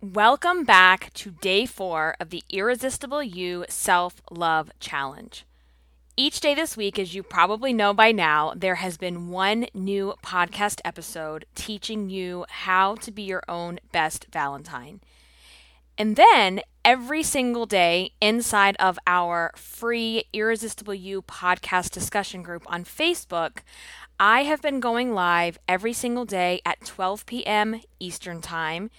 Welcome back to day four of the Irresistible You Self Love Challenge. Each day this week, as you probably know by now, there has been one new podcast episode teaching you how to be your own best Valentine. And then every single day inside of our free Irresistible You podcast discussion group on Facebook, I have been going live every single day at 12 p.m. Eastern Time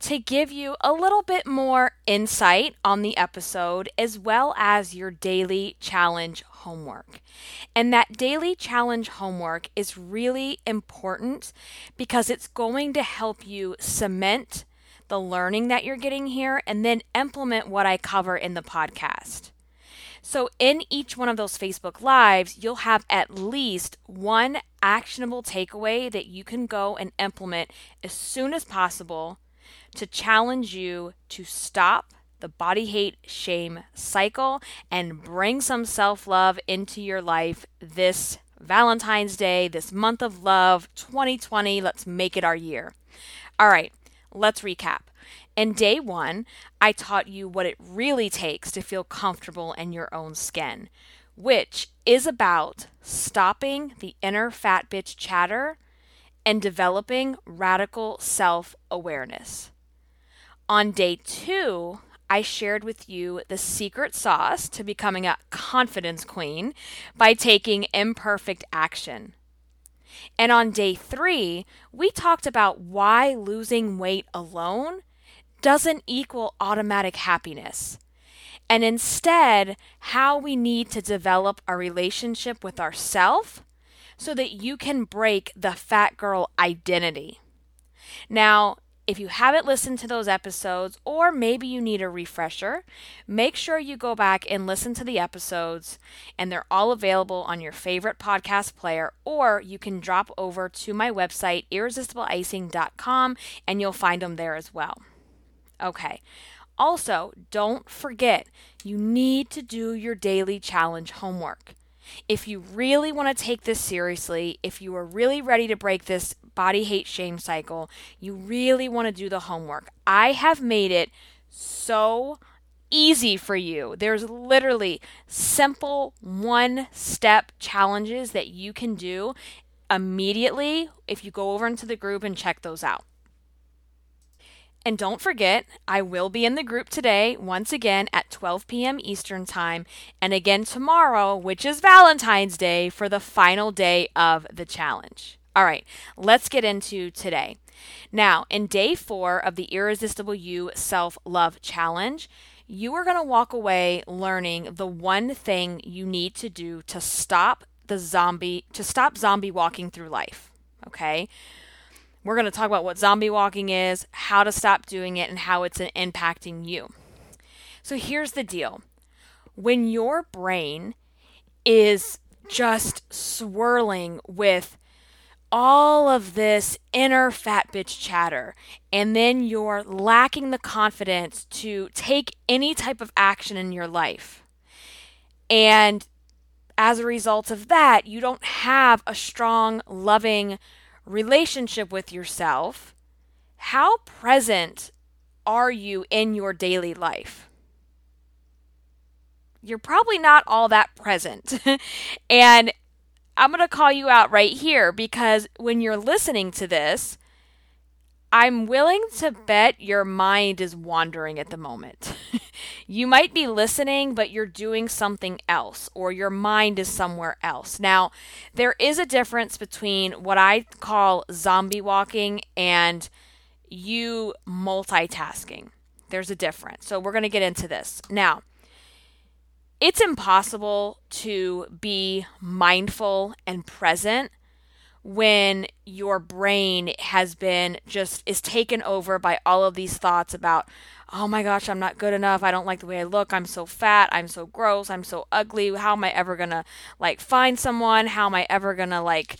to give you a little bit more insight on the episode as well as your daily challenge homework. And that daily challenge homework is really important because it's going to help you cement the learning that you're getting here and then implement what I cover in the podcast. So, in each one of those Facebook Lives, you'll have at least one actionable takeaway that you can go and implement as soon as possible to challenge you to stop the body hate shame cycle and bring some self love into your life this Valentine's Day, this month of love, 2020. Let's make it our year. All right, let's recap. In day one, I taught you what it really takes to feel comfortable in your own skin, which is about stopping the inner fat bitch chatter and developing radical self awareness. On day two, I shared with you the secret sauce to becoming a confidence queen by taking imperfect action. And on day three, we talked about why losing weight alone doesn't equal automatic happiness. And instead, how we need to develop a relationship with ourself so that you can break the fat girl identity. Now, if you haven't listened to those episodes, or maybe you need a refresher, make sure you go back and listen to the episodes, and they're all available on your favorite podcast player, or you can drop over to my website, irresistibleicing.com, and you'll find them there as well. Okay. Also, don't forget, you need to do your daily challenge homework. If you really want to take this seriously, if you are really ready to break this body hate shame cycle, you really want to do the homework. I have made it so easy for you. There's literally simple one step challenges that you can do immediately if you go over into the group and check those out. And don't forget, I will be in the group today, once again at 12 p.m. Eastern Time, and again tomorrow, which is Valentine's Day, for the final day of the challenge. All right, let's get into today. Now, in day four of the Irresistible You Self Love Challenge, you are going to walk away learning the one thing you need to do to stop the zombie, to stop zombie walking through life. Okay? We're going to talk about what zombie walking is, how to stop doing it, and how it's impacting you. So here's the deal when your brain is just swirling with all of this inner fat bitch chatter, and then you're lacking the confidence to take any type of action in your life. And as a result of that, you don't have a strong, loving, relationship with yourself, how present are you in your daily life? You're probably not all that present. and I'm going to call you out right here because when you're listening to this, I'm willing to bet your mind is wandering at the moment. you might be listening, but you're doing something else, or your mind is somewhere else. Now, there is a difference between what I call zombie walking and you multitasking. There's a difference. So, we're going to get into this. Now, it's impossible to be mindful and present when your brain has been just is taken over by all of these thoughts about oh my gosh i'm not good enough. I don't like the way i look. I'm so fat. I'm so gross. I'm so ugly. How am i ever gonna like find someone? How am i ever gonna like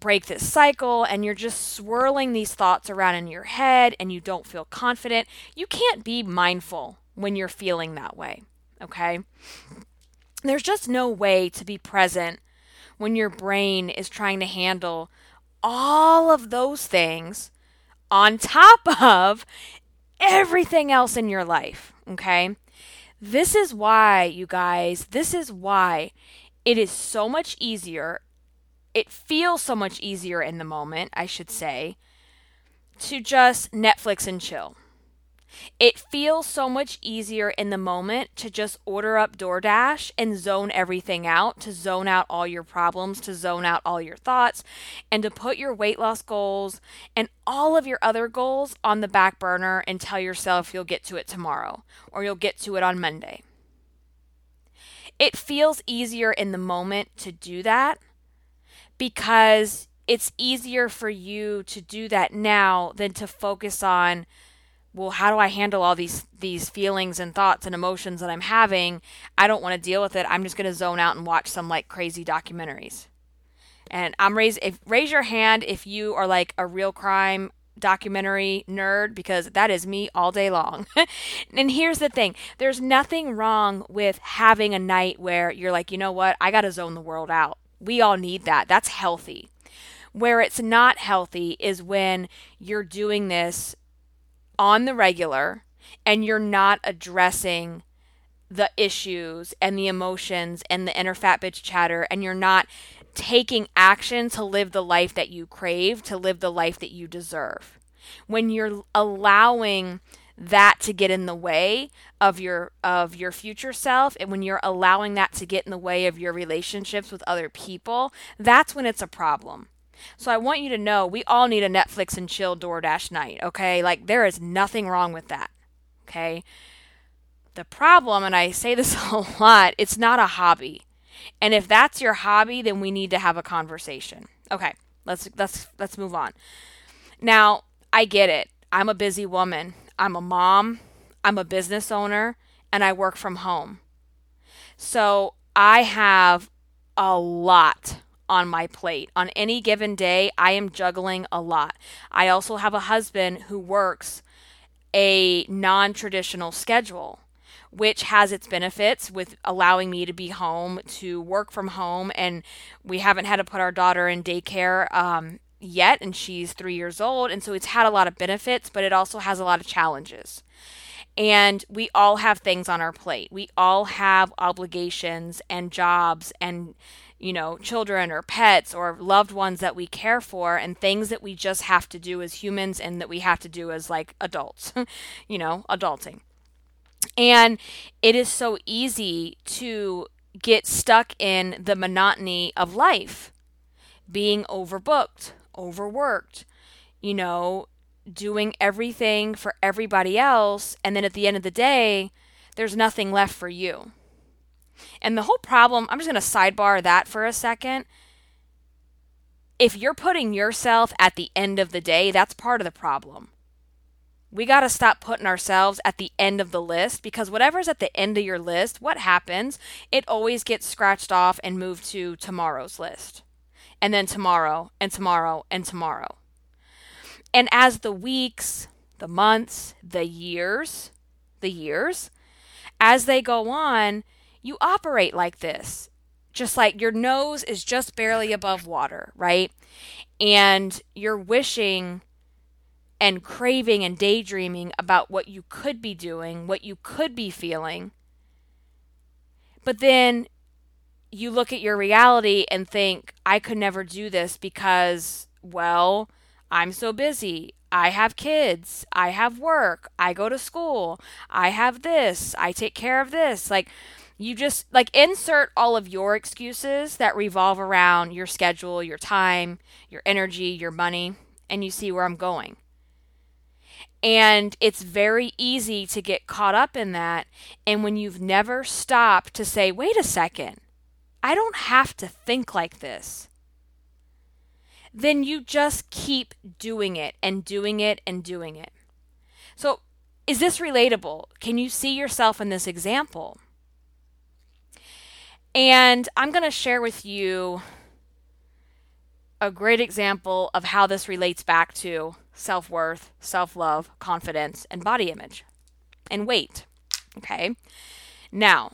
break this cycle? And you're just swirling these thoughts around in your head and you don't feel confident. You can't be mindful when you're feeling that way okay? There's just no way to be present when your brain is trying to handle all of those things on top of everything else in your life. Okay. This is why, you guys, this is why it is so much easier. It feels so much easier in the moment, I should say, to just Netflix and chill. It feels so much easier in the moment to just order up DoorDash and zone everything out, to zone out all your problems, to zone out all your thoughts, and to put your weight loss goals and all of your other goals on the back burner and tell yourself you'll get to it tomorrow or you'll get to it on Monday. It feels easier in the moment to do that because it's easier for you to do that now than to focus on well how do i handle all these these feelings and thoughts and emotions that i'm having i don't want to deal with it i'm just going to zone out and watch some like crazy documentaries and i'm raise if raise your hand if you are like a real crime documentary nerd because that is me all day long. and here's the thing there's nothing wrong with having a night where you're like, you know what, I got to zone the world out. We all need that. That's healthy. Where it's not healthy is when you're doing this on the regular and you're not addressing the issues and the emotions and the inner fat bitch chatter and you're not taking action to live the life that you crave, to live the life that you deserve. When you're allowing that to get in the way of your of your future self and when you're allowing that to get in the way of your relationships with other people, that's when it's a problem. So I want you to know we all need a Netflix and chill DoorDash night, okay? Like there is nothing wrong with that. Okay? The problem and I say this a lot, it's not a hobby. And if that's your hobby, then we need to have a conversation. Okay, let's let's let's move on. Now, I get it. I'm a busy woman. I'm a mom, I'm a business owner, and I work from home. So, I have a lot on my plate. On any given day, I am juggling a lot. I also have a husband who works a non traditional schedule, which has its benefits with allowing me to be home, to work from home. And we haven't had to put our daughter in daycare um, yet, and she's three years old. And so it's had a lot of benefits, but it also has a lot of challenges. And we all have things on our plate. We all have obligations and jobs and you know, children or pets or loved ones that we care for and things that we just have to do as humans and that we have to do as like adults, you know, adulting. And it is so easy to get stuck in the monotony of life, being overbooked, overworked, you know, doing everything for everybody else. And then at the end of the day, there's nothing left for you. And the whole problem, I'm just going to sidebar that for a second. If you're putting yourself at the end of the day, that's part of the problem. We got to stop putting ourselves at the end of the list because whatever's at the end of your list, what happens? It always gets scratched off and moved to tomorrow's list. And then tomorrow, and tomorrow, and tomorrow. And as the weeks, the months, the years, the years, as they go on, you operate like this. Just like your nose is just barely above water, right? And you're wishing and craving and daydreaming about what you could be doing, what you could be feeling. But then you look at your reality and think, I could never do this because, well, I'm so busy. I have kids. I have work. I go to school. I have this. I take care of this. Like, you just like insert all of your excuses that revolve around your schedule, your time, your energy, your money, and you see where I'm going. And it's very easy to get caught up in that. And when you've never stopped to say, wait a second, I don't have to think like this, then you just keep doing it and doing it and doing it. So, is this relatable? Can you see yourself in this example? And I'm going to share with you a great example of how this relates back to self worth, self love, confidence, and body image and weight. Okay. Now,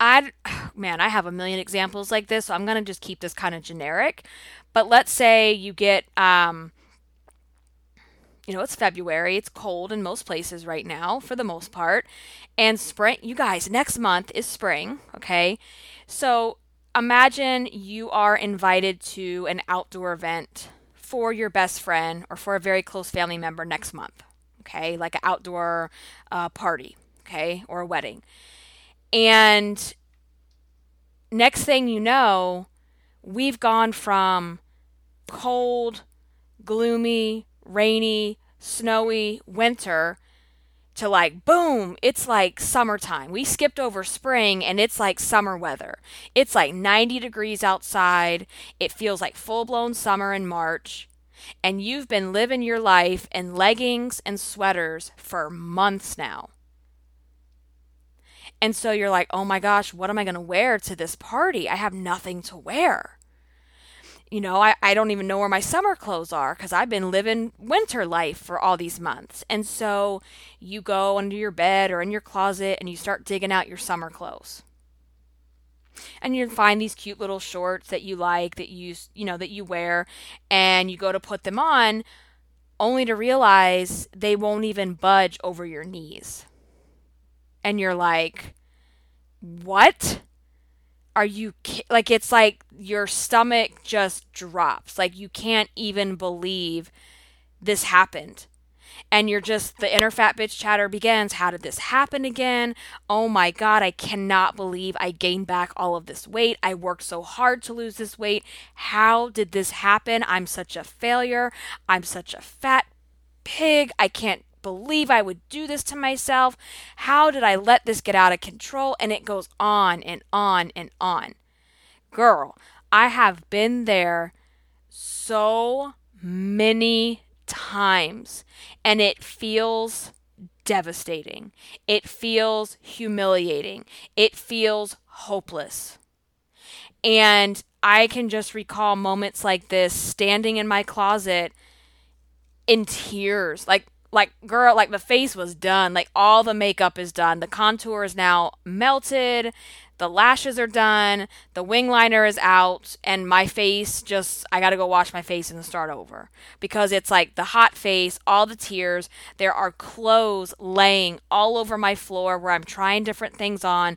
I man, I have a million examples like this, so I'm gonna just keep this kind of generic. But let's say you get um, you know, it's February. It's cold in most places right now for the most part. And spring, you guys, next month is spring, okay? So imagine you are invited to an outdoor event for your best friend or for a very close family member next month, okay? Like an outdoor uh, party, okay? Or a wedding. And next thing you know, we've gone from cold, gloomy, rainy, snowy winter to like boom, it's like summertime. We skipped over spring and it's like summer weather. It's like 90 degrees outside. It feels like full blown summer in March. And you've been living your life in leggings and sweaters for months now. And so you're like, oh my gosh, what am I going to wear to this party? I have nothing to wear you know, I, I don't even know where my summer clothes are because I've been living winter life for all these months. And so you go under your bed or in your closet and you start digging out your summer clothes. And you find these cute little shorts that you like that you you know that you wear and you go to put them on only to realize they won't even budge over your knees. And you're like, "What?" Are you like it's like your stomach just drops. Like you can't even believe this happened. And you're just the inner fat bitch chatter begins. How did this happen again? Oh my god i cannot believe i gained back all of this weight. I worked so hard to lose this weight. How did this happen? I'm such a failure. I'm such a fat pig. I can't believe I would do this to myself. How did I let this get out of control? And it goes on and on and on. Girl, I have been there so many times and it feels devastating. It feels humiliating. It feels hopeless. And I can just recall moments like this standing in my closet in tears, like like girl like the face was done. Like all the makeup is done. The contour is now melted. The lashes are done. The wing liner is out. And my face just i gotta go wash my face and start over. Because it's like the hot face all the tears. There are clothes laying all over my floor where i'm trying different things on.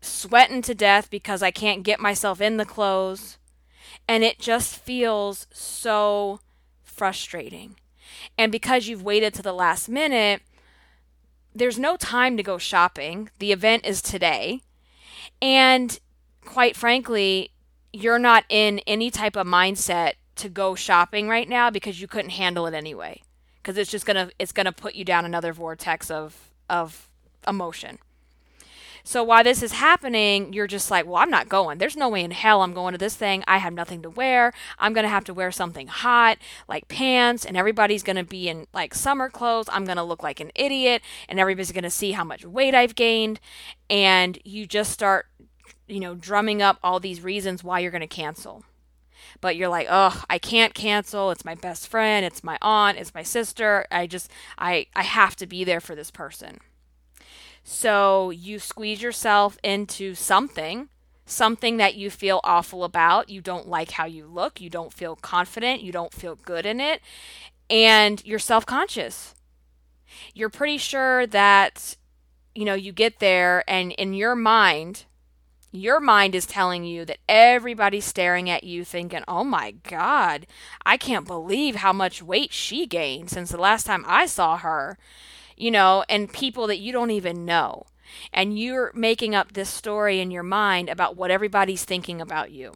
Sweating to death because i can't get myself in the clothes. And it just feels so frustrating and because you've waited to the last minute, there's no time to go shopping. The event is today. And quite frankly, you're not in any type of mindset to go shopping right now because you couldn't handle it anyway. Because it's just gonna it's gonna put you down another vortex of of emotion. So while this is happening, you're just like, well, I'm not going. There's no way in hell I'm going to this thing. I have nothing to wear. I'm going to have to wear something hot, like pants, and everybody's going to be in like summer clothes. I'm going to look like an idiot, and everybody's going to see how much weight I've gained. And you just start, you know, drumming up all these reasons why you're going to cancel but you're like, oh, I can't cancel. It's my best friend. It's my aunt. It's my sister. I just, I, I have to be there for this person. So you squeeze yourself into something, something that you feel awful about. You don't like how you look. You don't feel confident. You don't feel good in it. And you're self conscious. You're pretty sure that, you know, you get there and in your mind, your mind is telling you that everybody's staring at you thinking, oh my God, I can't believe how much weight she gained since the last time I saw her you know, and people that you don't even know. And you're making up this story in your mind about what everybody's thinking about you.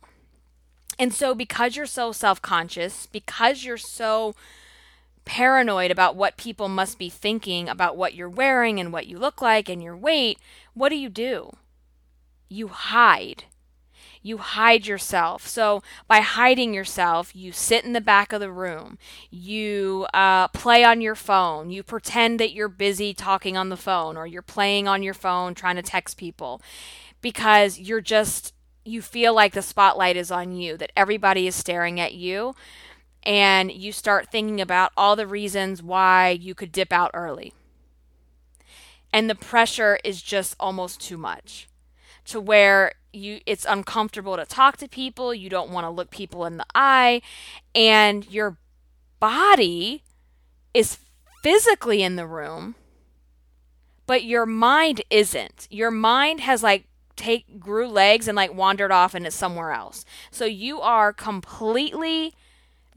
And so, because you're so self conscious, because you're so paranoid about what people must be thinking about what you're wearing and what you look like and your weight, what do you do? You hide you hide yourself. So by hiding yourself, you sit in the back of the room, you uh, play on your phone, you pretend that you're busy talking on the phone, or you're playing on your phone trying to text people because you're just, you feel like the spotlight is on you, that everybody is staring at you. And you start thinking about all the reasons why you could dip out early. And the pressure is just almost too much to where you it's uncomfortable to talk to people, you don't want to look people in the eye, and your body is physically in the room, but your mind isn't. Your mind has like take grew legs and like wandered off into somewhere else. So you are completely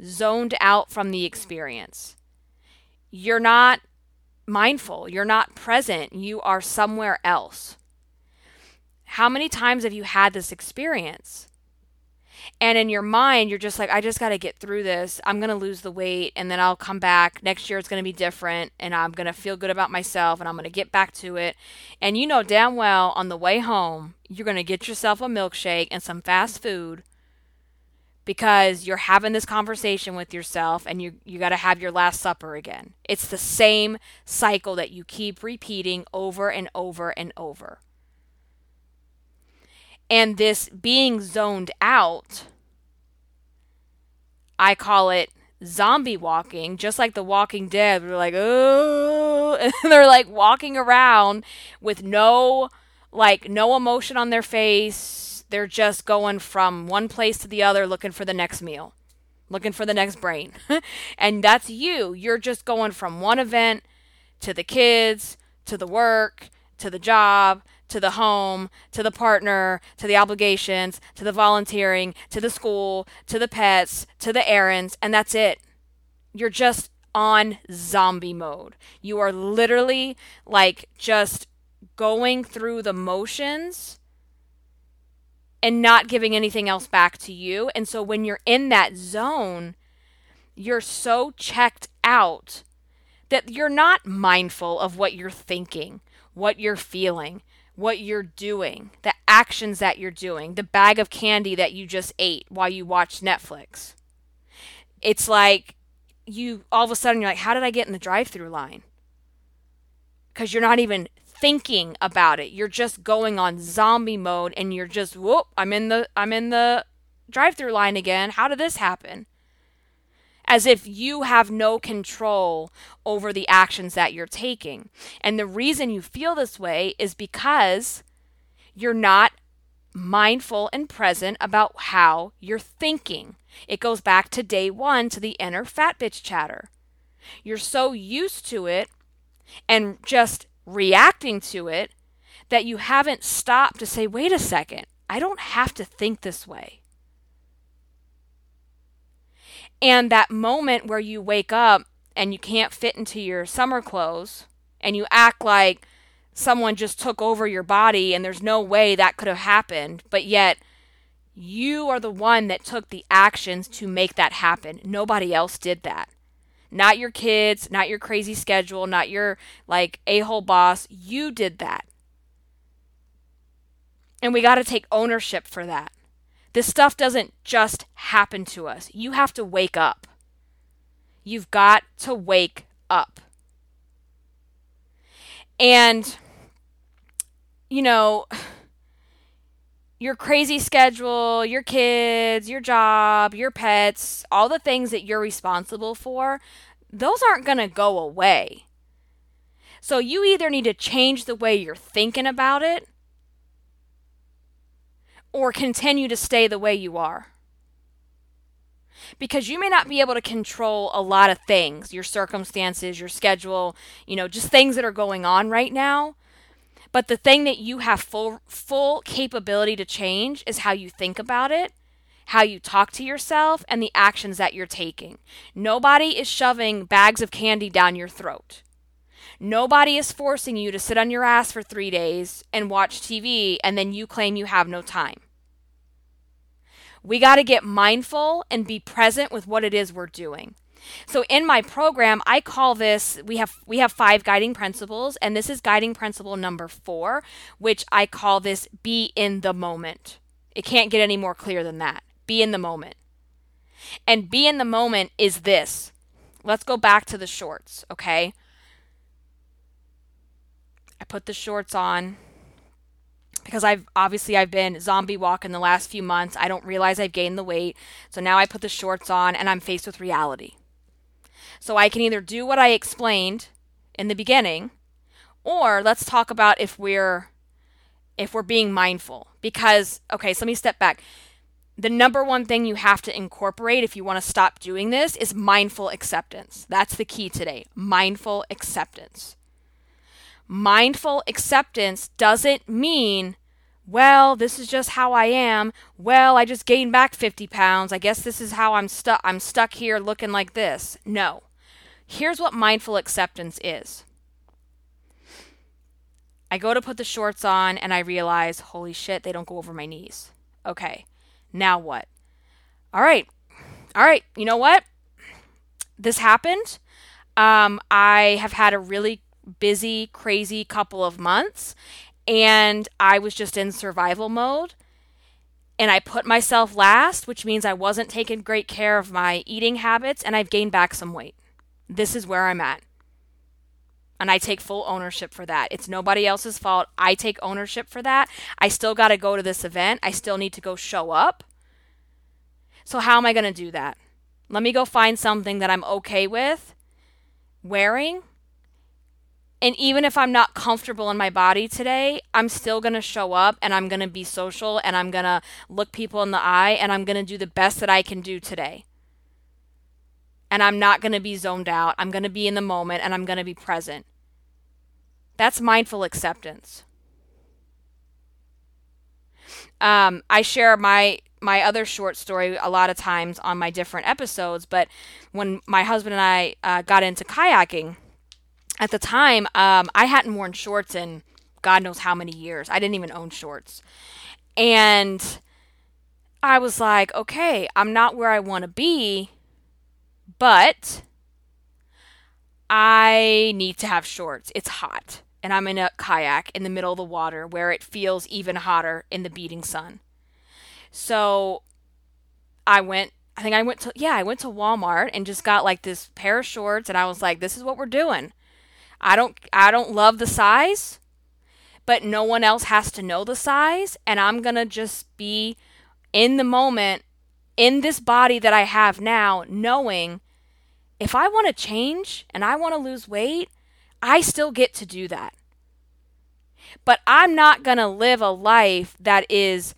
zoned out from the experience. You're not mindful, you're not present, you are somewhere else. How many times have you had this experience? And in your mind, you're just like, I just got to get through this. I'm going to lose the weight and then I'll come back. Next year, it's going to be different and I'm going to feel good about myself and I'm going to get back to it. And you know damn well on the way home, you're going to get yourself a milkshake and some fast food because you're having this conversation with yourself and you you got to have your last supper again. It's the same cycle that you keep repeating over and over and over. And this being zoned out, I call it zombie walking, just like the Walking Dead. They're like, oh, and they're like walking around with no, like, no emotion on their face. They're just going from one place to the other looking for the next meal, looking for the next brain. and that's you. You're just going from one event to the kids, to the work, to the job, to the home, to the partner, to the obligations, to the volunteering, to the school, to the pets, to the errands, and that's it. You're just on zombie mode. You are literally like just going through the motions and not giving anything else back to you. And so when you're in that zone, you're so checked out that you're not mindful of what you're thinking, what you're feeling, what you're doing, the actions that you're doing, the bag of candy that you just ate while you watched Netflix. It's like you all of a sudden you're like, how did I get in the drive through line? Because you're not even thinking about it. You're just going on zombie mode and you're just whoop, I'm in the I'm in the drive through line again. How did this happen? As if you have no control over the actions that you're taking. And the reason you feel this way is because you're not mindful and present about how you're thinking. It goes back to day one to the inner fat bitch chatter. You're so used to it and just reacting to it that you haven't stopped to say, wait a second, I don't have to think this way. And that moment where you wake up and you can't fit into your summer clothes and you act like someone just took over your body and there's no way that could have happened, but yet you are the one that took the actions to make that happen. Nobody else did that. Not your kids, not your crazy schedule, not your like a hole boss. You did that. And we got to take ownership for that. This stuff doesn't just happen to us. You have to wake up. You've got to wake up. And, you know, your crazy schedule, your kids, your job, your pets, all the things that you're responsible for, those aren't going to go away. So you either need to change the way you're thinking about it or continue to stay the way you are. Because you may not be able to control a lot of things, your circumstances, your schedule, you know, just things that are going on right now. But the thing that you have full full capability to change is how you think about it, how you talk to yourself, and the actions that you're taking. Nobody is shoving bags of candy down your throat. Nobody is forcing you to sit on your ass for three days and watch TV and then you claim you have no time. We got to get mindful and be present with what it is we're doing. So in my program, I call this we have we have five guiding principles and this is guiding principle number 4, which I call this be in the moment. It can't get any more clear than that. Be in the moment. And be in the moment is this. Let's go back to the shorts, okay? I put the shorts on because I've obviously I've been zombie walking the last few months. I don't realize I've gained the weight. So now I put the shorts on and I'm faced with reality. So I can either do what I explained in the beginning or let's talk about if we're if we're being mindful because okay, so let me step back. the number one thing you have to incorporate if you want to stop doing this is mindful acceptance. That's the key today mindful acceptance. Mindful acceptance doesn't mean, well, this is just how I am. Well, I just gained back 50 pounds. I guess this is how I'm stuck. I'm stuck here looking like this. No. Here's what mindful acceptance is. I go to put the shorts on and I realize, holy shit, they don't go over my knees. Okay. Now what? All right. All right. You know what? This happened. Um, I have had a really busy, crazy couple of months, and I was just in survival mode. And I put myself last, which means I wasn't taking great care of my eating habits, and I've gained back some weight. This is where I'm at. And I take full ownership for that. It's nobody else's fault. I take ownership for that. I still got to go to this event. I still need to go show up. So, how am I going to do that? Let me go find something that I'm okay with wearing. And even if I'm not comfortable in my body today, I'm still going to show up and I'm going to be social and I'm going to look people in the eye and I'm going to do the best that I can do today and I'm not going to be zoned out. I'm going to be in the moment and I'm going to be present. That's mindful acceptance. Um, I share my my other short story a lot of times on my different episodes, but when my husband and I uh, got into kayaking, at the time um, I hadn't worn shorts in God knows how many years. I didn't even own shorts, and I was like, okay, I'm not where I want to be but I need to have shorts. It's hot. And I'm in a kayak in the middle of the water where it feels even hotter in the beating sun. So I went, I think I went to, yeah, I went to Walmart and just got like this pair of shorts and I was like, this is what we're doing. I don't, I don't love the size, but no one else has to know the size. And I'm going to just be in the moment in this body that I have now, knowing if I want to change and I want to lose weight, I still get to do that. But I'm not going to live a life that is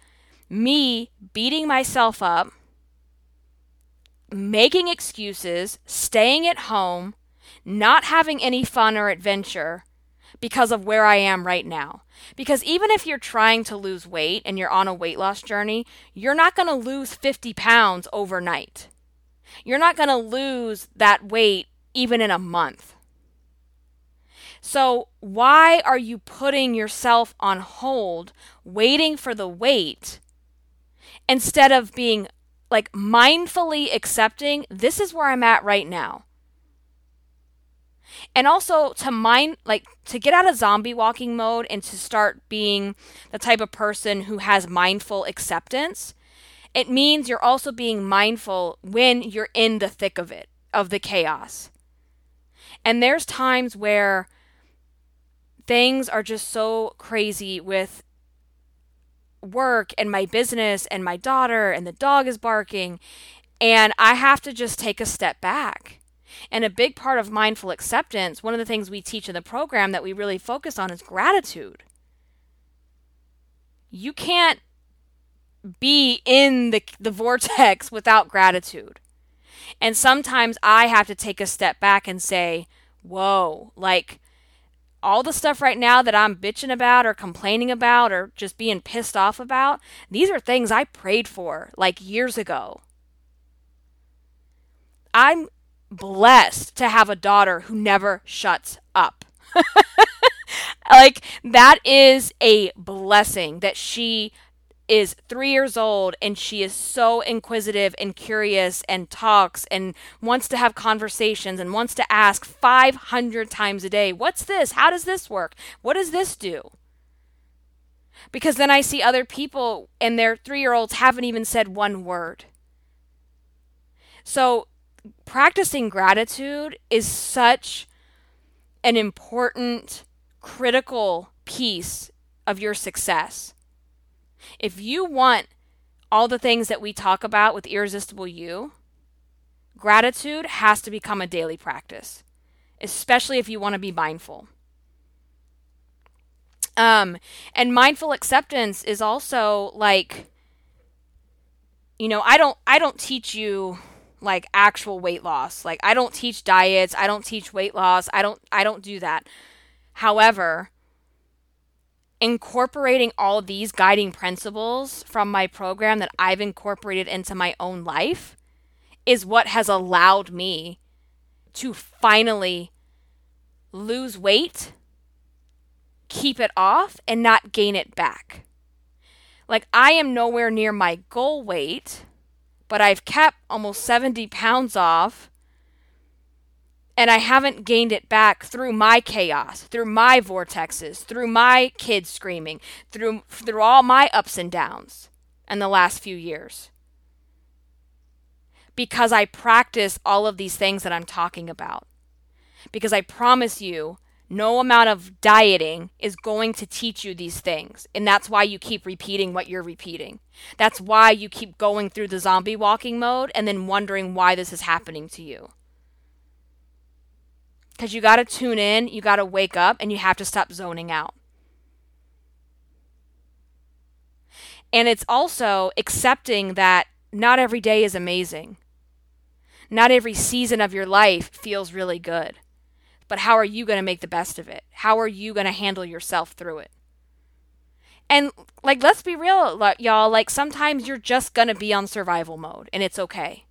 me beating myself up, making excuses, staying at home, not having any fun or adventure because of where I am right now. Because even if you're trying to lose weight and you're on a weight loss journey, you're not going to lose 50 pounds overnight. You're not going to lose that weight even in a month. So, why are you putting yourself on hold, waiting for the weight, instead of being like mindfully accepting this is where I'm at right now? And also to mind like to get out of zombie walking mode and to start being the type of person who has mindful acceptance it means you're also being mindful when you're in the thick of it of the chaos. And there's times where things are just so crazy with work and my business and my daughter and the dog is barking and I have to just take a step back and a big part of mindful acceptance, one of the things we teach in the program that we really focus on is gratitude. You can't be in the, the vortex without gratitude. And sometimes I have to take a step back and say, whoa, like all the stuff right now that I'm bitching about or complaining about or just being pissed off about, these are things I prayed for like years ago. I'm blessed to have a daughter who never shuts up. like, that is a blessing that she is three years old and she is so inquisitive and curious and talks and wants to have conversations and wants to ask 500 times a day, What's this? How does this work? What does this do? Because then I see other people and their three year olds haven't even said one word. So practicing gratitude is such an important, critical piece of your success. If you want all the things that we talk about with Irresistible You, gratitude has to become a daily practice, especially if you want to be mindful. Um, and mindful acceptance is also like you know, I don't I don't teach you like actual weight loss. Like I don't teach diets, I don't teach weight loss. I don't I don't do that. However, incorporating all these guiding principles from my program that I've incorporated into my own life is what has allowed me to finally lose weight, keep it off, and not gain it back. Like, I am nowhere near my goal weight, but I've kept almost 70 pounds off and I haven't gained it back through my chaos, through my vortexes, through my kids screaming, through through all my ups and downs in the last few years. Because I practice all of these things that I'm talking about. Because I promise you, no amount of dieting is going to teach you these things. And that's why you keep repeating what you're repeating. That's why you keep going through the zombie walking mode and then wondering why this is happening to you. Because you got to tune in, you got to wake up, and you have to stop zoning out. And it's also accepting that not every day is amazing. Not every season of your life feels really good. But how are you going to make the best of it? How are you going to handle yourself through it? And like let's be real y'all, like sometimes you're just going to be on survival mode and it's okay.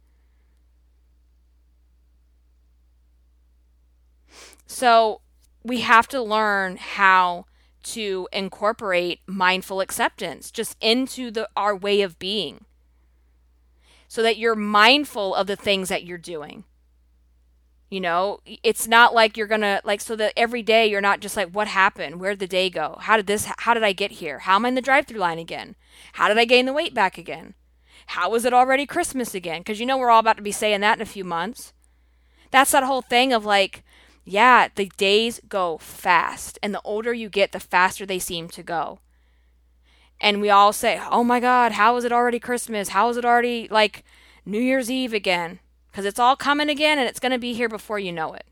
So we have to learn how to incorporate mindful acceptance just into the our way of being so that you're mindful of the things that you're doing you know it's not like you're gonna like so that every day you're not just like what happened where'd the day go how did this how did i get here how am i in the drive through line again how did i gain the weight back again how is it already christmas again because you know we're all about to be saying that in a few months that's that whole thing of like yeah, the days go fast. And the older you get, the faster they seem to go. And we all say, oh my God, how is it already Christmas? How is it already like New Year's Eve again? Because it's all coming again and it's going to be here before you know it.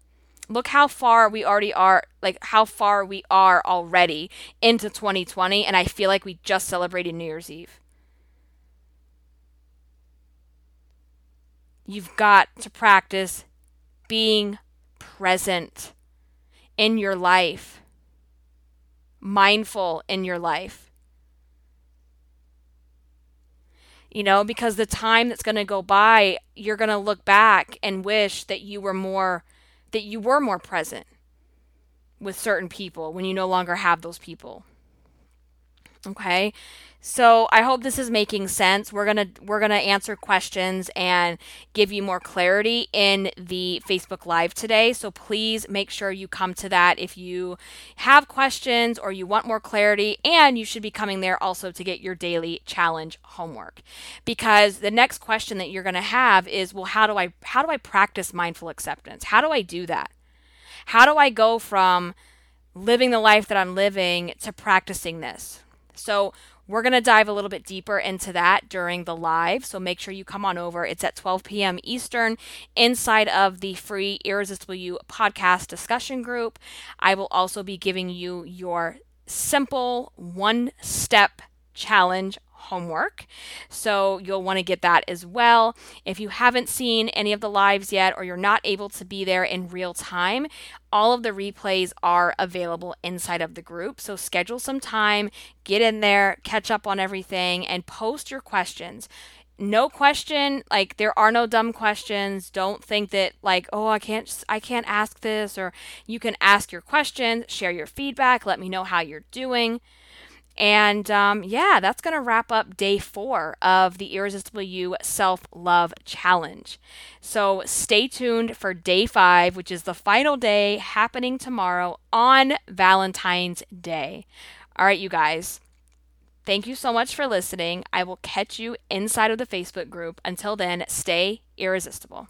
Look how far we already are, like how far we are already into 2020. And I feel like we just celebrated New Year's Eve. You've got to practice being present in your life, mindful in your life. You know, because the time that's going to go by, you're going to look back and wish that you were more that you were more present with certain people when you no longer have those people. Okay? So I hope this is making sense. We're gonna we're gonna answer questions and give you more clarity in the Facebook Live today. So please make sure you come to that if you have questions or you want more clarity, and you should be coming there also to get your daily challenge homework. Because the next question that you're gonna have is, well, how do I how do I practice mindful acceptance? How do I do that? How do I go from living the life that I'm living to practicing this? So we're going to dive a little bit deeper into that during the live, so make sure you come on over. It's at 12 p.m. Eastern inside of the free Irresistible You podcast discussion group. I will also be giving you your simple one step challenge homework. So you'll want to get that as well. If you haven't seen any of the lives yet or you're not able to be there in real time, all of the replays are available inside of the group. So schedule some time, get in there, catch up on everything, and post your questions no question like there are no dumb questions don't think that like oh i can't i can't ask this or you can ask your questions share your feedback let me know how you're doing and um, yeah, that's going to wrap up day four of the Irresistible You Self Love Challenge. So stay tuned for day five, which is the final day happening tomorrow on Valentine's Day. All right, you guys. Thank you so much for listening. I will catch you inside of the Facebook group. Until then, stay irresistible.